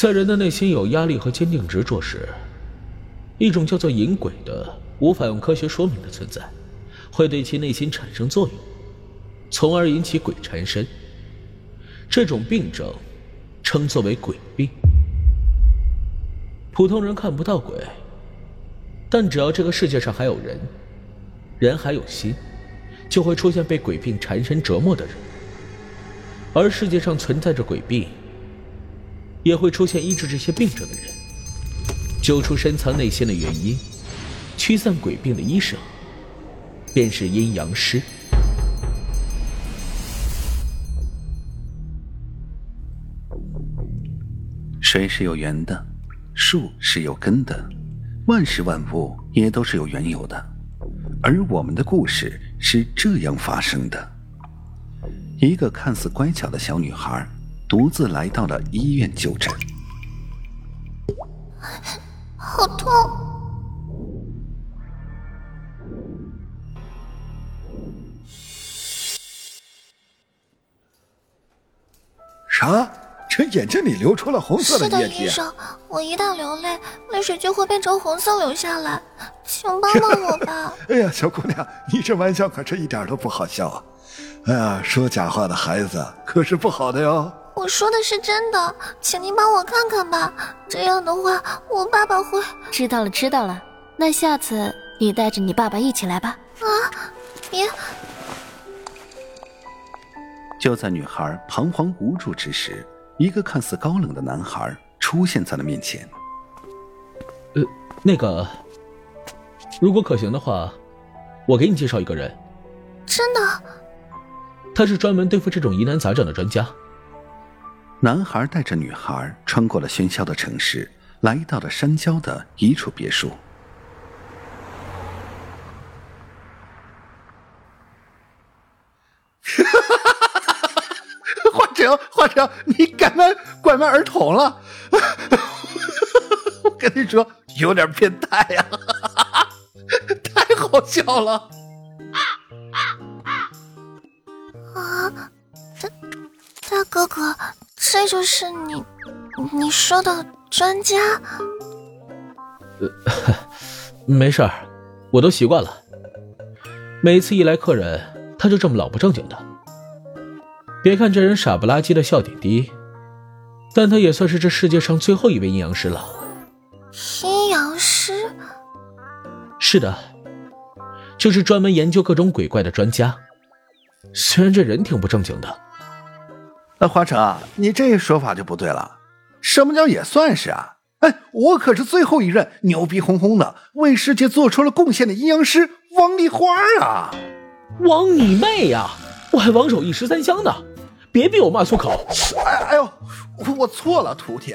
在人的内心有压力和坚定执着时，一种叫做引鬼的、无法用科学说明的存在，会对其内心产生作用，从而引起鬼缠身。这种病症称作为鬼病。普通人看不到鬼，但只要这个世界上还有人，人还有心，就会出现被鬼病缠身折磨的人。而世界上存在着鬼病，也会出现医治这些病症的人。揪出深藏内心的原因，驱散鬼病的医生，便是阴阳师。水是有源的，树是有根的，万事万物也都是有缘由的。而我们的故事是这样发生的：一个看似乖巧的小女孩，独自来到了医院就诊。好痛！啥？这眼睛里流出了红色的液体？是的，医生，我一旦流泪，泪水就会变成红色流下来，请帮帮我吧！哎呀，小姑娘，你这玩笑可是一点都不好笑啊！哎呀，说假话的孩子可是不好的哟。我说的是真的，请您帮我看看吧。这样的话，我爸爸会知道了。知道了，那下次你带着你爸爸一起来吧。啊，别！就在女孩彷徨无助之时，一个看似高冷的男孩出现在了面前。呃，那个，如果可行的话，我给你介绍一个人。真的？他是专门对付这种疑难杂症的专家。男孩带着女孩穿过了喧嚣的城市，来到了山郊的一处别墅。华成，华成，你拐卖拐卖儿童了！我跟你说，有点变态呀，太好笑了！啊，大大哥哥。这就是你，你说的专家？呃，没事儿，我都习惯了。每次一来客人，他就这么老不正经的。别看这人傻不拉几的笑点低，但他也算是这世界上最后一位阴阳师了。阴阳师？是的，就是专门研究各种鬼怪的专家。虽然这人挺不正经的。那华成，你这说法就不对了。什么叫也算是啊？哎，我可是最后一任牛逼哄哄的为世界做出了贡献的阴阳师王丽花啊！王你妹呀！我还王守义十三香呢！别逼我骂粗口！哎哎呦，我错了，徒弟。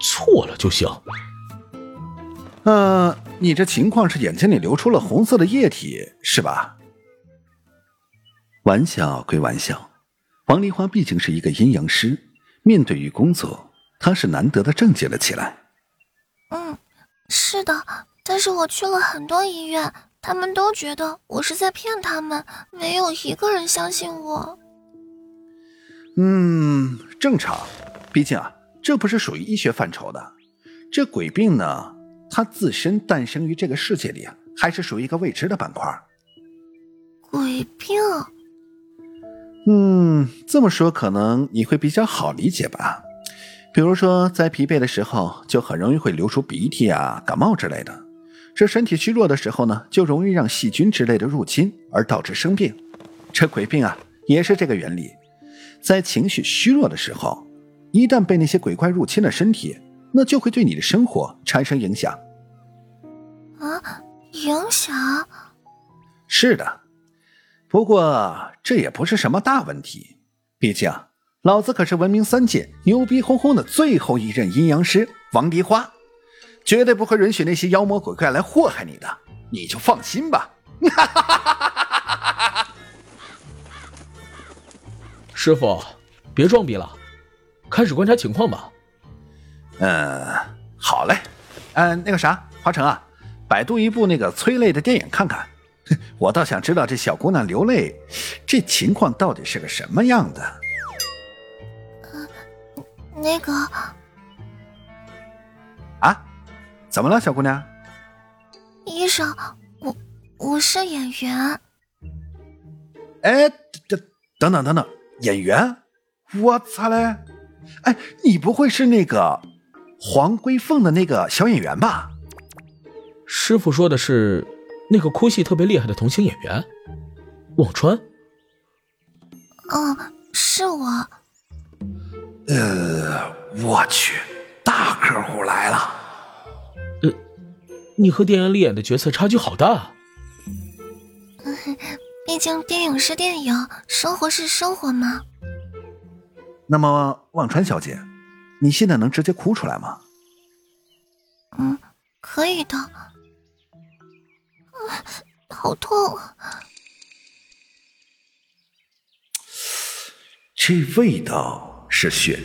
错了就行。嗯，你这情况是眼睛里流出了红色的液体，是吧？玩笑归玩笑。王梨花毕竟是一个阴阳师，面对于工作，她是难得的正经了起来。嗯，是的，但是我去了很多医院，他们都觉得我是在骗他们，没有一个人相信我。嗯，正常，毕竟啊，这不是属于医学范畴的。这鬼病呢，它自身诞生于这个世界里，还是属于一个未知的板块。鬼病。嗯，这么说可能你会比较好理解吧？比如说，在疲惫的时候，就很容易会流出鼻涕啊、感冒之类的；这身体虚弱的时候呢，就容易让细菌之类的入侵，而导致生病。这鬼病啊，也是这个原理。在情绪虚弱的时候，一旦被那些鬼怪入侵了身体，那就会对你的生活产生影响。啊，影响？是的。不过这也不是什么大问题，毕竟老子可是闻名三界、牛逼哄哄的最后一任阴阳师王梨花，绝对不会允许那些妖魔鬼怪来祸害你的，你就放心吧。师傅，别装逼了，开始观察情况吧。嗯，好嘞。嗯，那个啥，华成啊，百度一部那个催泪的电影看看。我倒想知道这小姑娘流泪，这情况到底是个什么样的？那个啊，怎么了，小姑娘？医生，我我是演员。哎，等等等等等，演员？我擦嘞！哎，你不会是那个黄龟凤的那个小演员吧？师傅说的是那个哭戏特别厉害的童星演员，忘川。嗯，是我。呃，我去，大客户来了。呃，你和电影里演的角色差距好大。毕竟电影是电影，生活是生活嘛。那么，忘川小姐，你现在能直接哭出来吗？嗯，可以的。啊，好痛！这味道是血。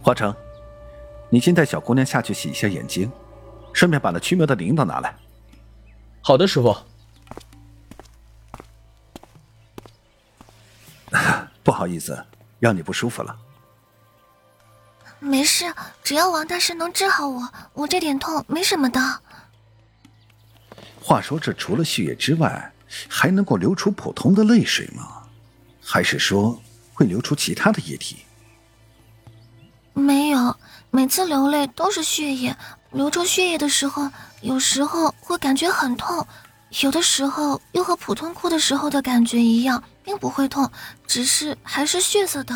华成，你先带小姑娘下去洗一下眼睛，顺便把那驱魔的铃铛拿来。好的，师傅。不好意思，让你不舒服了。没事，只要王大师能治好我，我这点痛没什么的。话说，这除了血液之外，还能够流出普通的泪水吗？还是说会流出其他的液体？没有，每次流泪都是血液。流出血液的时候，有时候会感觉很痛，有的时候又和普通哭的时候的感觉一样。并不会痛，只是还是血色的。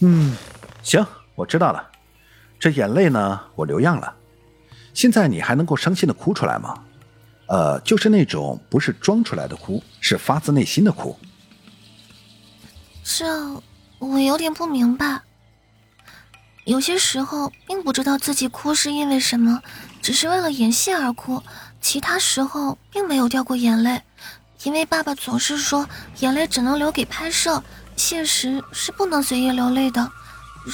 嗯，行，我知道了。这眼泪呢，我留样了。现在你还能够伤心的哭出来吗？呃，就是那种不是装出来的哭，是发自内心的哭。这我有点不明白。有些时候并不知道自己哭是因为什么，只是为了演戏而哭。其他时候并没有掉过眼泪。因为爸爸总是说眼泪只能留给拍摄，现实是不能随意流泪的。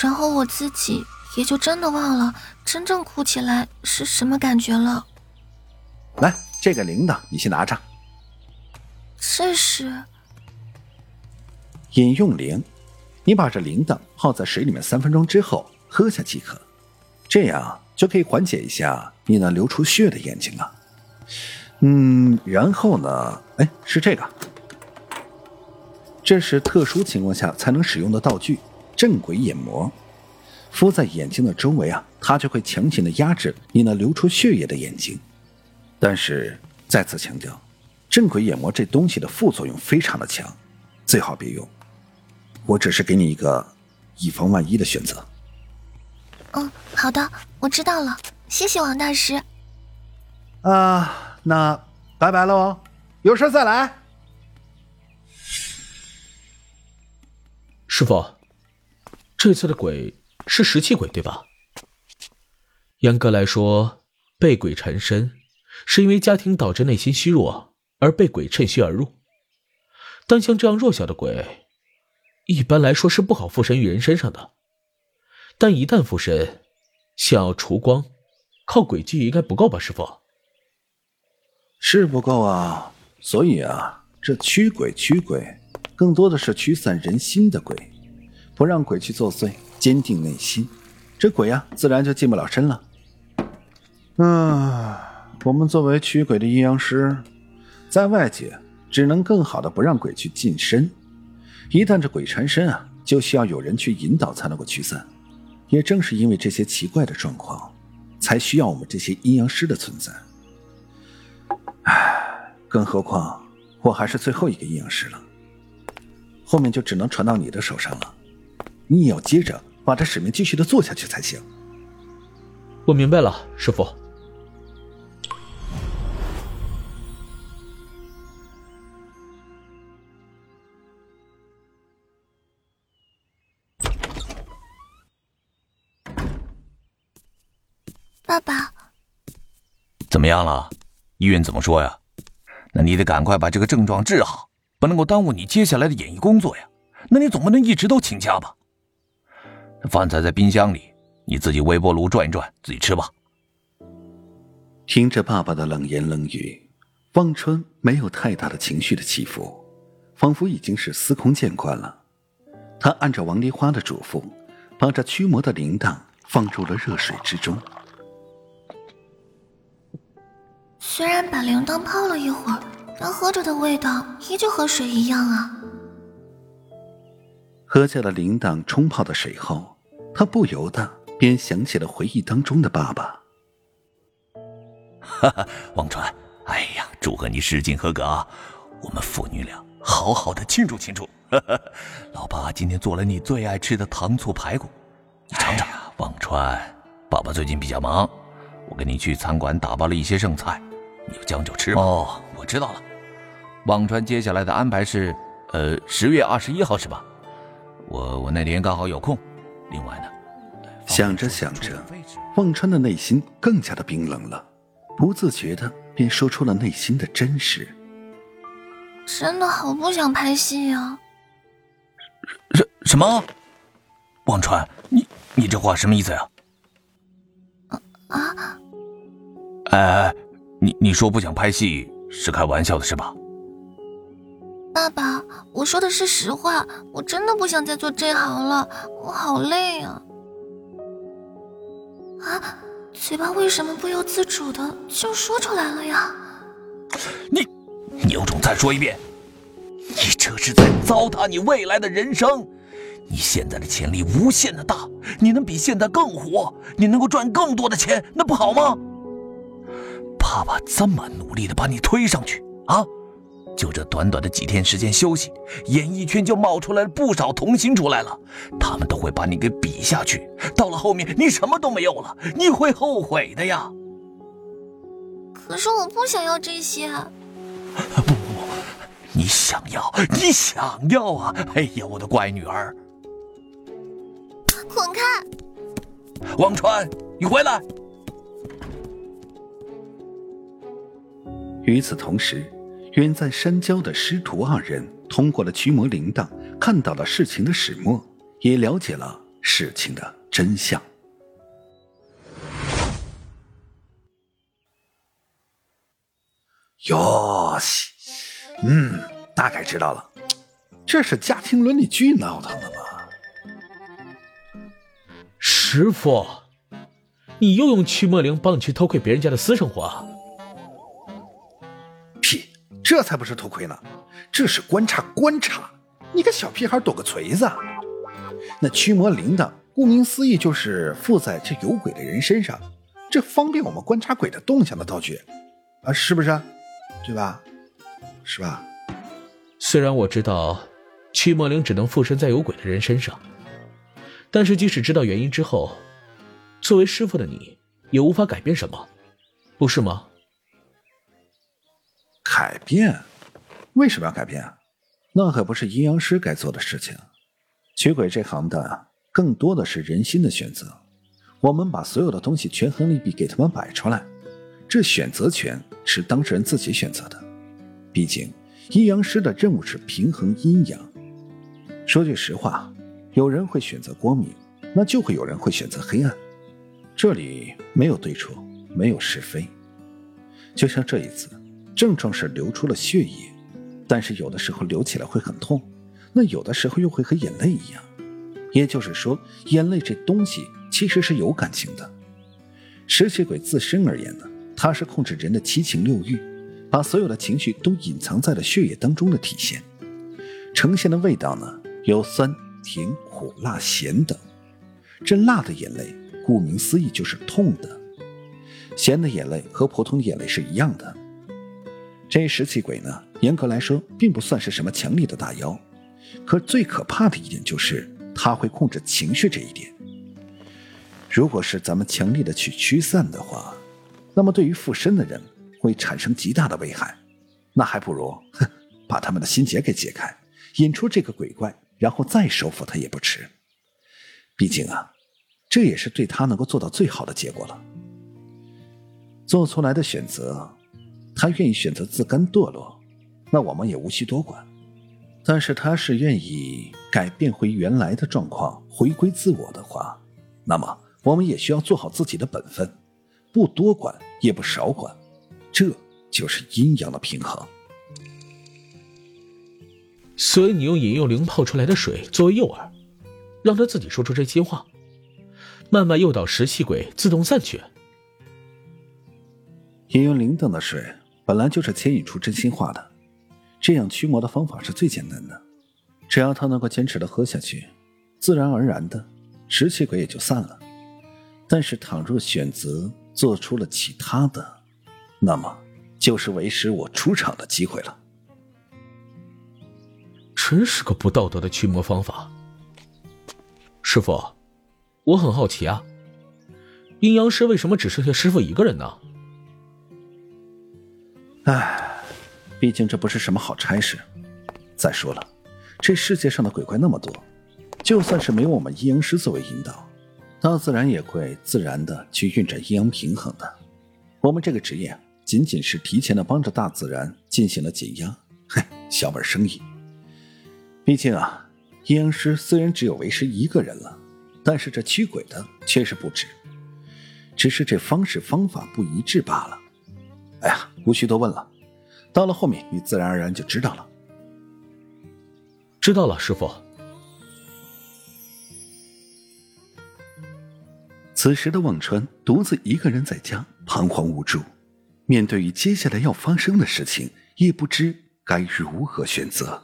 然后我自己也就真的忘了真正哭起来是什么感觉了。来，这个铃铛你先拿着。这是饮用铃，你把这铃铛泡在水里面三分钟之后喝下即可，这样就可以缓解一下你那流出血的眼睛了。嗯，然后呢？哎，是这个，这是特殊情况下才能使用的道具——镇鬼眼膜。敷在眼睛的周围啊，它就会强行的压制你那流出血液的眼睛。但是再次强调，镇鬼眼膜这东西的副作用非常的强，最好别用。我只是给你一个以防万一的选择。嗯，好的，我知道了，谢谢王大师。啊。那拜拜喽，有事再来。师傅，这次的鬼是食气鬼对吧？严格来说，被鬼缠身是因为家庭导致内心虚弱而被鬼趁虚而入。但像这样弱小的鬼，一般来说是不好附身于人身上的。但一旦附身，想要除光，靠鬼技应该不够吧，师傅？是不够啊，所以啊，这驱鬼驱鬼，更多的是驱散人心的鬼，不让鬼去作祟，坚定内心，这鬼呀，自然就近不了身了。嗯，我们作为驱鬼的阴阳师，在外界只能更好的不让鬼去近身，一旦这鬼缠身啊，就需要有人去引导才能够驱散。也正是因为这些奇怪的状况，才需要我们这些阴阳师的存在。唉，更何况我还是最后一个阴阳师了，后面就只能传到你的手上了。你也要接着把这使命继续的做下去才行。我明白了，师傅。爸爸，怎么样了？医院怎么说呀？那你得赶快把这个症状治好，不能够耽误你接下来的演艺工作呀。那你总不能一直都请假吧？饭菜在冰箱里，你自己微波炉转一转，自己吃吧。听着爸爸的冷言冷语，望春没有太大的情绪的起伏，仿佛已经是司空见惯了。他按照王梨花的嘱咐，把这驱魔的铃铛放入了热水之中。虽然把铃铛泡了一会儿，但喝着的味道依旧和水一样啊。喝下了铃铛冲泡的水后，他不由得便想起了回忆当中的爸爸。哈哈，王川，哎呀，祝贺你试镜合格啊！我们父女俩好好的庆祝庆祝。老爸今天做了你最爱吃的糖醋排骨，你尝尝。王川，爸爸最近比较忙，我跟你去餐馆打包了一些剩菜。你就将就吃吧。哦，我知道了。忘川接下来的安排是，呃，十月二十一号是吧？我我那天刚好有空。另外呢，想着想着，忘川的内心更加的冰冷了，不自觉的便说出了内心的真实。真的好不想拍戏啊！什什么？忘川，你你这话什么意思呀？啊啊！哎哎！你你说不想拍戏是开玩笑的是吧？爸爸，我说的是实话，我真的不想再做这行了，我好累啊！啊，嘴巴为什么不由自主的就说出来了呀？你，你有种再说一遍！你这是在糟蹋你未来的人生！你现在的潜力无限的大，你能比现在更火，你能够赚更多的钱，那不好吗？爸爸这么努力的把你推上去啊！就这短短的几天时间休息，演艺圈就冒出来了不少童星出来了，他们都会把你给比下去。到了后面，你什么都没有了，你会后悔的呀！可是我不想要这些。不不不，你想要，你想要啊！哎呀，我的乖女儿，滚开！王川，你回来！与此同时，远在山郊的师徒二人通过了驱魔铃铛，看到了事情的始末，也了解了事情的真相。哟西，嗯，大概知道了，这是家庭伦理剧闹腾的吗？师傅，你又用驱魔铃帮你去偷窥别人家的私生活？这才不是偷窥呢，这是观察观察。你个小屁孩躲个锤子！那驱魔铃铛，顾名思义就是附在这有鬼的人身上，这方便我们观察鬼的动向的道具啊，是不是？对吧？是吧？虽然我知道驱魔铃只能附身在有鬼的人身上，但是即使知道原因之后，作为师傅的你也无法改变什么，不是吗？改变？为什么要改变？那可不是阴阳师该做的事情。驱鬼这行的，更多的是人心的选择。我们把所有的东西权衡利弊给他们摆出来，这选择权是当事人自己选择的。毕竟，阴阳师的任务是平衡阴阳。说句实话，有人会选择光明，那就会有人会选择黑暗。这里没有对错，没有是非。就像这一次。症状是流出了血液，但是有的时候流起来会很痛，那有的时候又会和眼泪一样。也就是说，眼泪这东西其实是有感情的。食血鬼自身而言呢，它是控制人的七情六欲，把所有的情绪都隐藏在了血液当中的体现。呈现的味道呢，有酸、甜、苦、辣、咸等。这辣的眼泪，顾名思义就是痛的；咸的眼泪和普通眼泪是一样的。这食气鬼呢，严格来说并不算是什么强力的大妖，可最可怕的一点就是他会控制情绪这一点。如果是咱们强力的去驱散的话，那么对于附身的人会产生极大的危害。那还不如哼，把他们的心结给解开，引出这个鬼怪，然后再收服他也不迟。毕竟啊，这也是对他能够做到最好的结果了。做出来的选择。他愿意选择自甘堕落，那我们也无需多管。但是他是愿意改变回原来的状况，回归自我的话，那么我们也需要做好自己的本分，不多管也不少管，这就是阴阳的平衡。所以你用引诱灵泡出来的水作为诱饵，让他自己说出这些话。慢慢诱导食气鬼自动散去。引诱灵等的水本来就是牵引出真心话的，这样驱魔的方法是最简单的，只要他能够坚持的喝下去，自然而然的食气鬼也就散了。但是倘若选择做出了其他的，那么就是为师我出场的机会了。真是个不道德的驱魔方法。师傅，我很好奇啊，阴阳师为什么只剩下师傅一个人呢？唉，毕竟这不是什么好差事。再说了，这世界上的鬼怪那么多，就算是没有我们阴阳师作为引导，大自然也会自然的去运转阴阳平衡的。我们这个职业仅仅是提前的帮着大自然进行了解压，嘿，小本生意。毕竟啊，阴阳师虽然只有为师一个人了，但是这驱鬼的确实不止，只是这方式方法不一致罢了。哎呀，无需多问了，到了后面你自然而然就知道了。知道了，师傅。此时的忘川独自一个人在家，彷徨无助，面对于接下来要发生的事情，也不知该如何选择。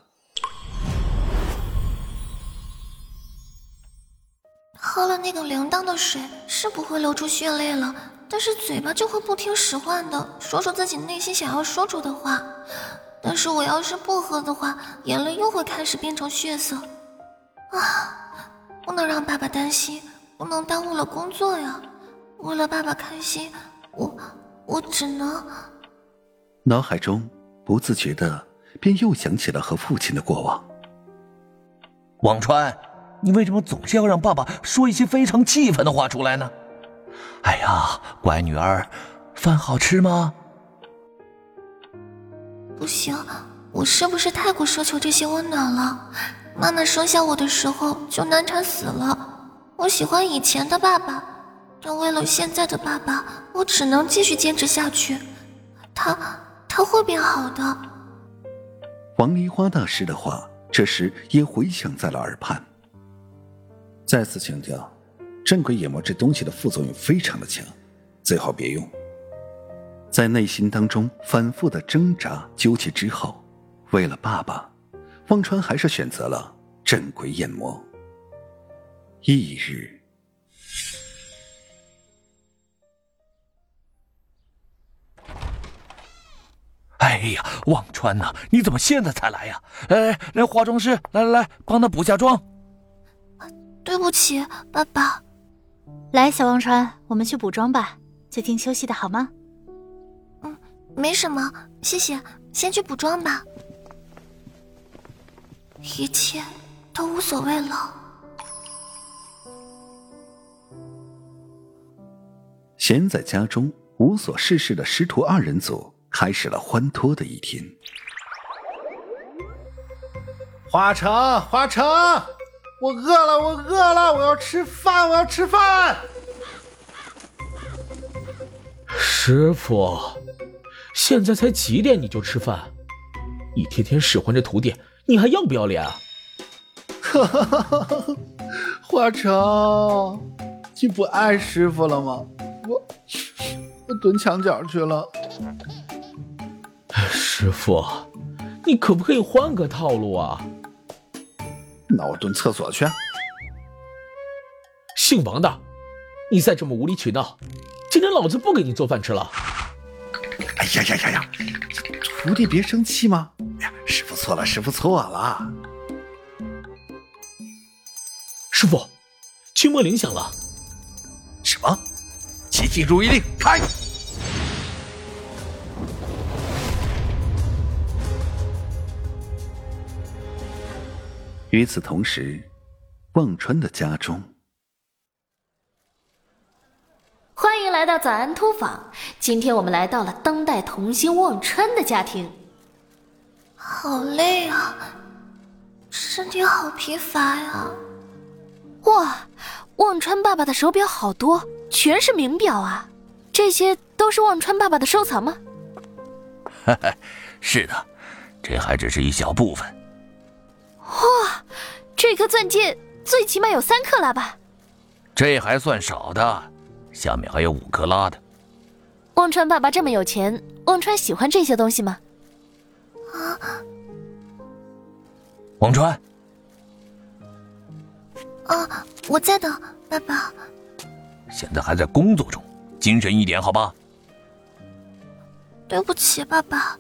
喝了那个铃铛的水是不会流出血泪了，但是嘴巴就会不听使唤的说出自己内心想要说出的话。但是我要是不喝的话，眼泪又会开始变成血色。啊，不能让爸爸担心，不能耽误了工作呀！为了爸爸开心，我我只能……脑海中不自觉的便又想起了和父亲的过往。忘川。你为什么总是要让爸爸说一些非常气愤的话出来呢？哎呀，乖女儿，饭好吃吗？不行，我是不是太过奢求这些温暖了？妈妈生下我的时候就难产死了。我喜欢以前的爸爸，但为了现在的爸爸，我只能继续坚持下去。他他会变好的。王梨花大师的话，这时也回响在了耳畔。再次强调，镇鬼眼魔这东西的副作用非常的强，最好别用。在内心当中反复的挣扎纠结之后，为了爸爸，忘川还是选择了镇鬼眼魔。翌日，哎呀，忘川呐，你怎么现在才来呀？哎，来化妆师，来来来，帮他补下妆。对不起，爸爸。来，小忘川，我们去补妆吧，最近休息的好吗？嗯，没什么，谢谢。先去补妆吧，一切都无所谓了。闲在家中无所事事的师徒二人组，开始了欢脱的一天。华成，华成。我饿了，我饿了，我要吃饭，我要吃饭。师傅，现在才几点你就吃饭？你天天使唤着徒弟，你还要不要脸啊？哈哈哈哈哈！华成，你不爱师傅了吗？我我蹲墙角去了。师傅，你可不可以换个套路啊？那我蹲厕所去。姓王的，你再这么无理取闹，今天老子不给你做饭吃了。哎呀呀呀呀！徒弟别生气嘛。哎呀，师傅错了，师傅错了。师傅，驱魔铃响了。什么？奇迹如意令开。与此同时，忘川的家中，欢迎来到早安突访。今天我们来到了当代童星忘川的家庭。好累啊，身体好疲乏呀！哇，忘川爸爸的手表好多，全是名表啊！这些都是忘川爸爸的收藏吗？哈哈，是的，这还只是一小部分。哇，这颗钻戒最起码有三克拉吧？这还算少的，下面还有五克拉的。忘川爸爸这么有钱，忘川喜欢这些东西吗？啊，忘川，啊，我在的，爸爸。现在还在工作中，精神一点，好吧？对不起，爸爸。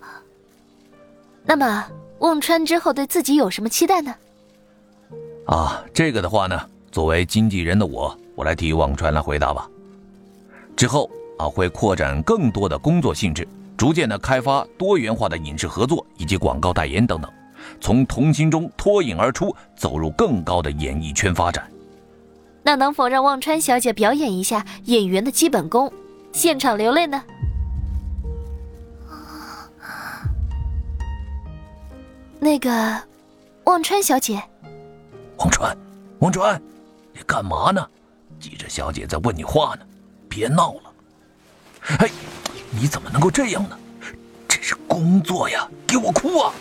那么，忘川之后对自己有什么期待呢？啊，这个的话呢，作为经纪人的我，我来替忘川来回答吧。之后啊，会扩展更多的工作性质，逐渐的开发多元化的影视合作以及广告代言等等，从童星中脱颖而出，走入更高的演艺圈发展。那能否让忘川小姐表演一下演员的基本功，现场流泪呢？那个，忘川小姐，忘川，忘川，你干嘛呢？记者小姐在问你话呢，别闹了。哎，你怎么能够这样呢？这是工作呀，给我哭啊！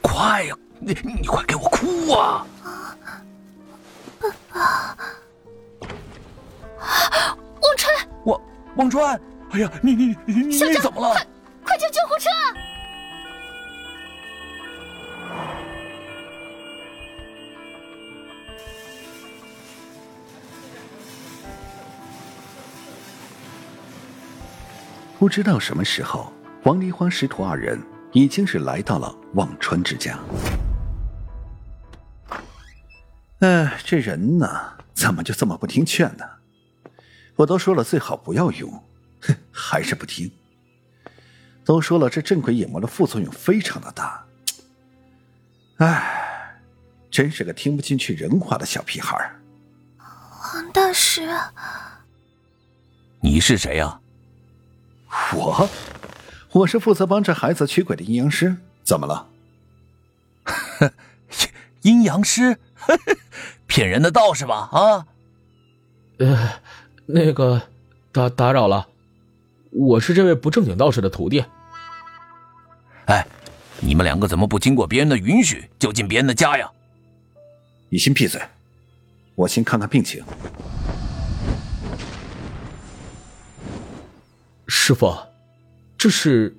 快呀，你你快给我哭啊！啊！忘川，忘忘川，哎呀，你你你你怎么了？不知道什么时候，王梨花师徒二人已经是来到了忘川之家。哎，这人呢，怎么就这么不听劝呢？我都说了最好不要用，哼，还是不听。都说了，这镇鬼眼魔的副作用非常的大。哎，真是个听不进去人话的小屁孩。王大师，你是谁呀？我，我是负责帮这孩子驱鬼的阴阳师，怎么了？阴阳师，骗人的道士吧？啊？呃，那个，打打扰了，我是这位不正经道士的徒弟。哎，你们两个怎么不经过别人的允许就进别人的家呀？你先闭嘴，我先看看病情。师傅，这是……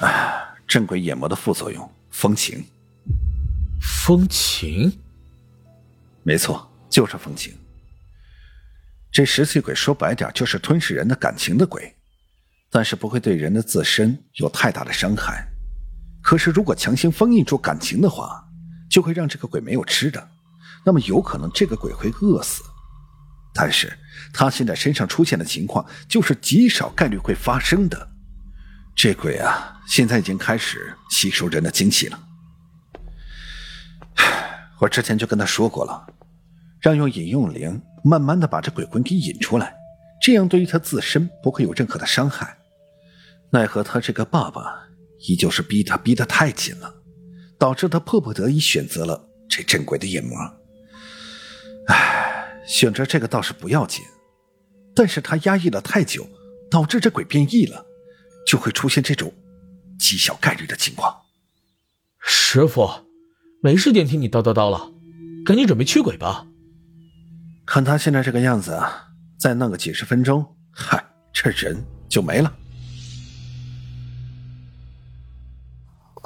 啊，镇鬼眼魔的副作用，风情。风情？没错，就是风情。这食气鬼说白点就是吞噬人的感情的鬼，但是不会对人的自身有太大的伤害。可是如果强行封印住感情的话，就会让这个鬼没有吃的，那么有可能这个鬼会饿死。但是他现在身上出现的情况，就是极少概率会发生的。这鬼啊，现在已经开始吸收人的精气了。我之前就跟他说过了，让用引用灵慢慢的把这鬼魂给引出来，这样对于他自身不会有任何的伤害。奈何他这个爸爸依旧是逼他逼得太紧了，导致他迫不得已选择了这镇鬼的眼魔。唉。选择这个倒是不要紧，但是他压抑了太久，导致这鬼变异了，就会出现这种极小概率的情况。师傅，没时间听你叨叨叨了，赶紧准备驱鬼吧。看他现在这个样子，再弄个几十分钟，嗨，这人就没了。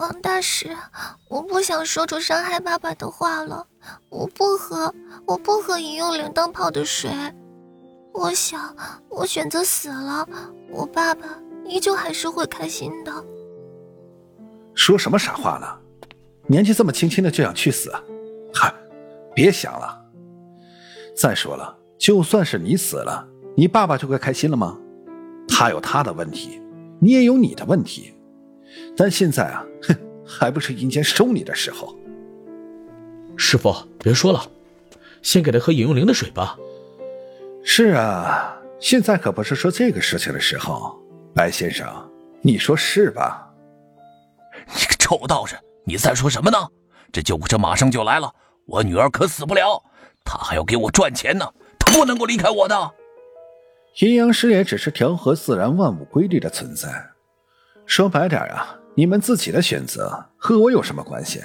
王大师，我不想说出伤害爸爸的话了。我不喝，我不喝饮用铃铛泡的水。我想，我选择死了，我爸爸依旧还是会开心的。说什么傻话呢？年纪这么轻轻的就想去死？嗨，别想了。再说了，就算是你死了，你爸爸就会开心了吗？他有他的问题，你也有你的问题。但现在啊，哼，还不是阴间收你的时候。师傅，别说了，先给他喝饮用灵的水吧。是啊，现在可不是说这个事情的时候。白先生，你说是吧？你个臭道士，你在说什么呢？这救护车马上就来了，我女儿可死不了，她还要给我赚钱呢，她不能够离开我的。阴阳师也只是调和自然万物规律的存在。说白点啊，你们自己的选择和我有什么关系？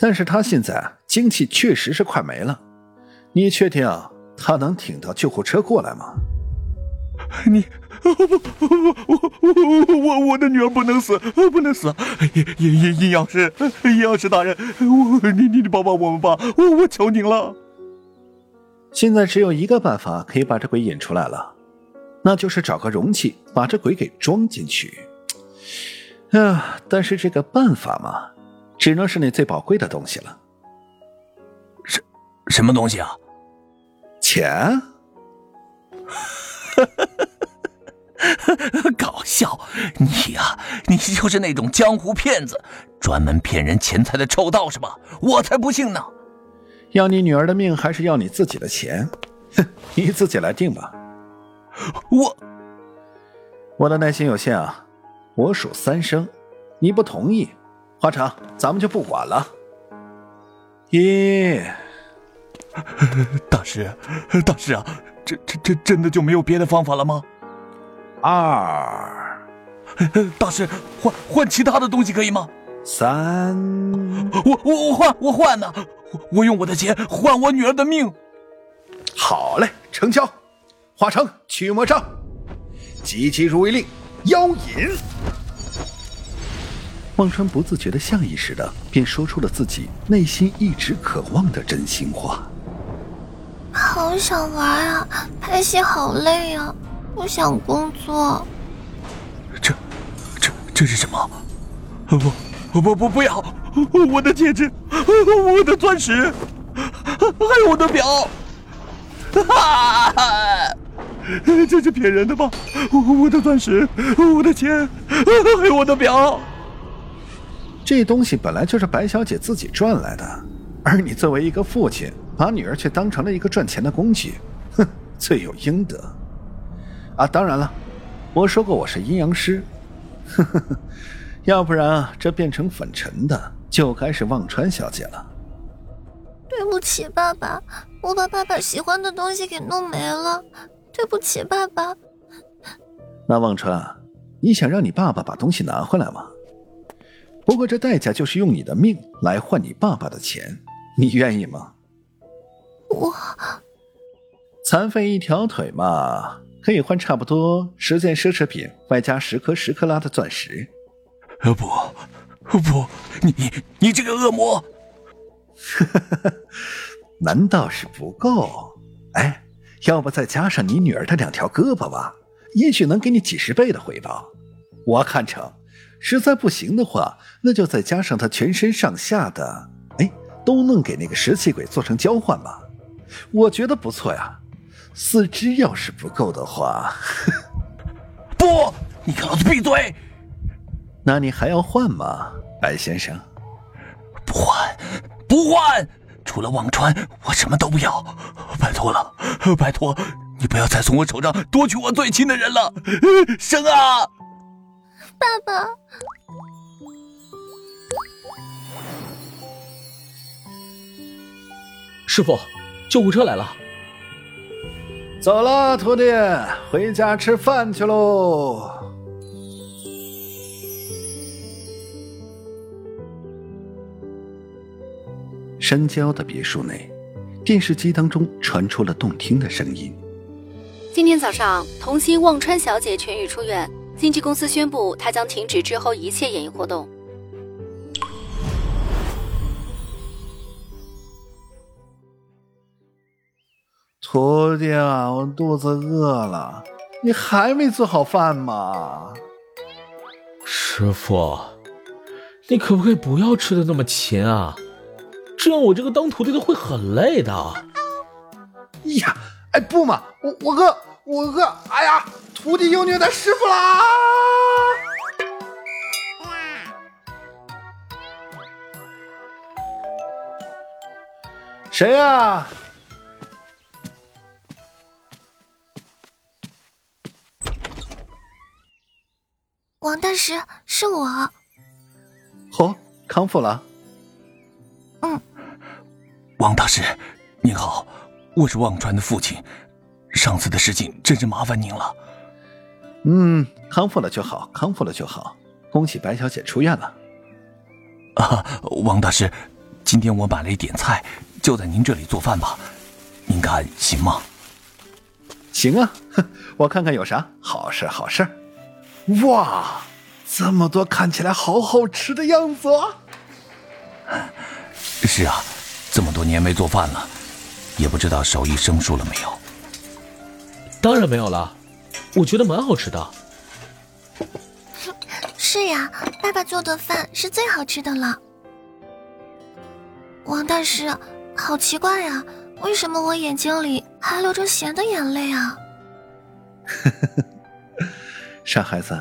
但是他现在精气确实是快没了，你确定他能挺到救护车过来吗？你不不不我我我我的女儿不能死，不能死！阴阴阴阳师，阴阳师大人，我你你你帮帮我们吧，我我求您了。现在只有一个办法可以把这鬼引出来了，那就是找个容器把这鬼给装进去。啊，但是这个办法嘛，只能是你最宝贵的东西了。什什么东西啊？钱。搞笑！你呀，你就是那种江湖骗子，专门骗人钱财的臭道士吧？我才不信呢！要你女儿的命，还是要你自己的钱？哼，你自己来定吧。我，我的耐心有限啊！我数三声，你不同意，华成，咱们就不管了。一，大师，大师啊！这这这真的就没有别的方法了吗？二，大师换换其他的东西可以吗？三，我我我换我换呢，我用我的钱换我女儿的命。好嘞，成交。华成，驱魔杖，急急如律令，妖引。忘川不自觉的下意识的便说出了自己内心一直渴望的真心话。好想玩啊！拍戏好累啊，不想工作。这、这、这是什么？不、不、不、不，不要！我的戒指，我的钻石，还有我的表！哈！这是骗人的吧？我的钻石，我的钱，还有我的表。这东西本来就是白小姐自己赚来的，而你作为一个父亲。把女儿却当成了一个赚钱的工具，哼，罪有应得。啊，当然了，我说过我是阴阳师，呵呵呵，要不然啊，这变成粉尘的就该是忘川小姐了。对不起，爸爸，我把爸爸喜欢的东西给弄没了，对不起，爸爸。那忘川，你想让你爸爸把东西拿回来吗？不过这代价就是用你的命来换你爸爸的钱，你愿意吗？我残废一条腿嘛，可以换差不多十件奢侈品，外加十颗十克拉的钻石。呃不，不，你你这个恶魔！难道是不够？哎，要不再加上你女儿的两条胳膊吧，也许能给你几十倍的回报。我看成，实在不行的话，那就再加上她全身上下的，哎，都弄给那个石气鬼做成交换吧。我觉得不错呀，四肢要是不够的话，不，你给老子闭嘴！那你还要换吗，白先生？不换，不换！除了忘川，我什么都不要，拜托了，拜托你不要再从我手上夺取我最亲的人了，生啊！爸爸，师傅。救护车来了，走了，徒弟，回家吃饭去喽。山郊的别墅内，电视机当中传出了动听的声音。今天早上，童心忘川小姐痊愈出院，经纪公司宣布，她将停止之后一切演艺活动。徒弟啊，我肚子饿了，你还没做好饭吗？师傅，你可不可以不要吃的那么勤啊？这样我这个当徒弟的会很累的。呀，哎不嘛，我我饿，我饿，哎呀，徒弟又虐待师傅啦！谁呀？王大师，是我。哦，康复了。嗯。王大师，您好，我是忘川的父亲。上次的事情真是麻烦您了。嗯，康复了就好，康复了就好。恭喜白小姐出院了。啊，王大师，今天我买了一点菜，就在您这里做饭吧。您看行吗？行啊，我看看有啥好事好事。哇，这么多看起来好好吃的样子啊！是啊，这么多年没做饭了，也不知道手艺生疏了没有。当然没有了，我觉得蛮好吃的。是呀，爸爸做的饭是最好吃的了。王大师，好奇怪呀，为什么我眼睛里还流着咸的眼泪啊？傻孩子，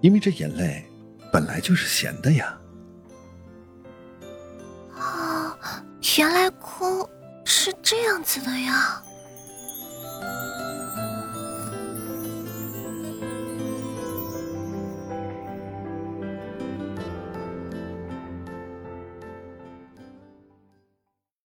因为这眼泪本来就是咸的呀。原来哭是这样子的呀。